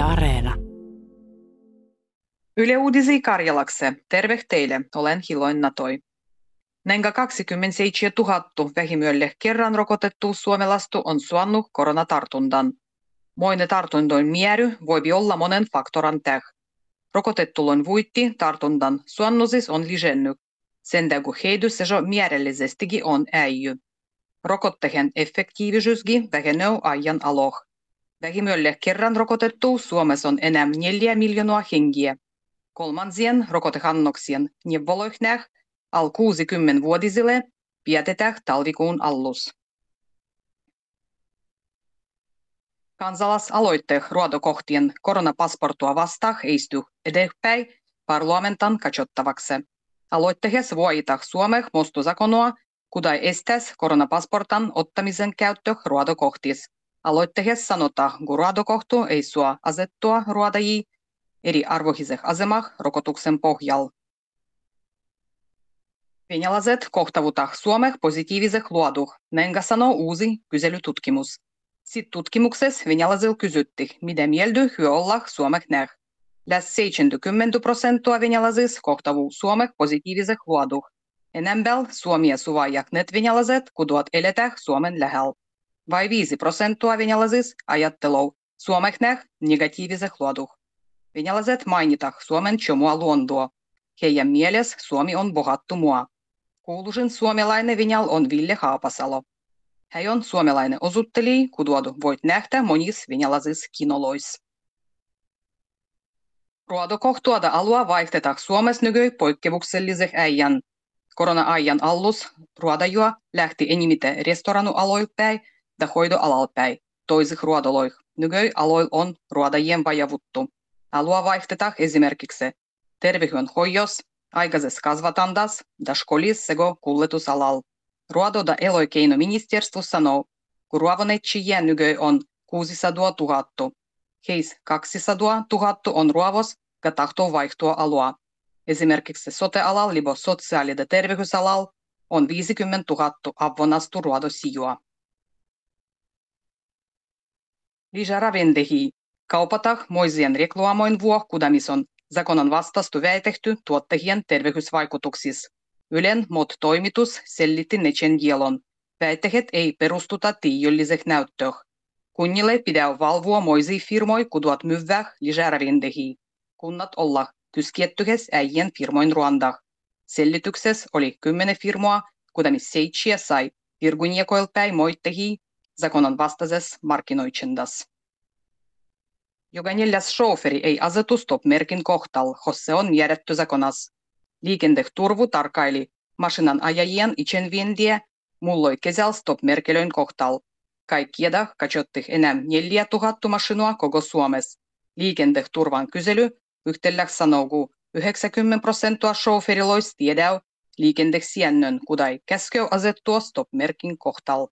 Yle Areena. Yle Uudisi Karjalakse. Terve teille, olen Hiloin Natoi. Nenga 27 000 vähimyölle kerran rokotettu suomelastu on suannut koronatartundan. Moine tartuntoin miery voi olla monen faktoran täh. Rokotettulon vuitti tartundan suannusis on lisennyt. Sen tägu heidys se määrällisesti on äijy. Rokottehen effektiivisyysgi vähenee ajan aloh. Vähimölle kerran rokotettu Suomessa on enää 4 miljoonaa hengiä. Kolmansien rokotehannoksien neuvoloihnäh al 60-vuotisille vietetään talvikuun allus. Kansalaisaloitteet ruodokohtien koronapasportua vastaan eisty edespäin parlamentan katsottavaksi. Aloitteessa voita Suomeh mostuzakonoa, kudai estäs koronapasportan ottamisen käyttö ruodokohtis. Aloitteessa sanotaan, kun ruodokohtu ei sua asettua ruodajia eri arvohiseh asemah rokotuksen pohjalla. Venäläiset kohtavuutta Suomeh positiiviseh luoduh, näin sanoo uusi kyselytutkimus. Sitten tutkimuksessa venäläisillä kysytti, mitä mieltä hyö olla Suomeh näh. Läs 70 prosenttia venäläisistä kohtavu Suomeh positiiviseh luoduh. Enempel Suomia suvaijaknet venäläiset, kuduat eletäh Suomen lähellä. Vai 5 prosenttia venäläisistä ajattelou Suomeh näh negatiiviseh luoduh. Venäläiset mainitaan Suomen chomua luontoa. Heidän mielessä Suomi on bohattu mua. Kuuluisin suomalainen Venäjäl on Ville Haapasalo. Hän on suomalainen osuttelija, kuduodu voit nähdä monissa venäläisissä kinoloissa. Ruodokohtuada alua vaihdetaan Suomessa nyky poikkeuksellisen äijän. Korona-ajan allus ruodajua lähti enimmiten restoranu-aloilpäin ja hoidoalalpäin, toisih ruodoloih. Nyky aloil on ruodajien vajavuttu. Alua vaihdetaan esimerkiksi terveydenhoidossa, aikaisessa kasvatandas ja školis sego kuljetusalal. Ruodo da eloikeinoministeriö sanoo, kun ruovonetsijien nykö on 600 000. Heis 200 000 on ruovos ja tahtoo vaihtua alua. Esimerkiksi sote-alal libo sosiaali- ja terveysalal on 50 000 avonastu ruodosijua. Lisää ravintehi. Kaupatah moisien reklamoin vuo kudamison zakonon vastastu väitetty tuottajien terveysvaikutuksissa. Ylen MOT-toimitus sellitti Nechen kielon. Väitteet ei perustuta tiijölliseh näyttöh. Kunnille pitää valvoa moisi firmoi kuduat myvväh lisäravintehi. Kunnat olla kyskiettyhes äijien firmoin ruandah. Sellityksessä oli kymmenen firmoa, kudamis seitsiä sai virguniekoilpäin moittehi vastaisessa markkinoitsendas. Joka neljäs shoferi ei asetu stop-merkin kohtalla, se on järjetty zakonas. Liikenneturvu tarkaili mašinan ajajien itsenvientiä, mulloi kesällä stop-merkelöin kohtalla. Kaikkieda katsottih enää 4000 mašinua koko Suomessa. Liikenneturvan kysely yhtellä sanoo, 90 prosenttia shoferiloista tiedää liikenteeksiännön, kudai käskö asettua stop-merkin kohtalla.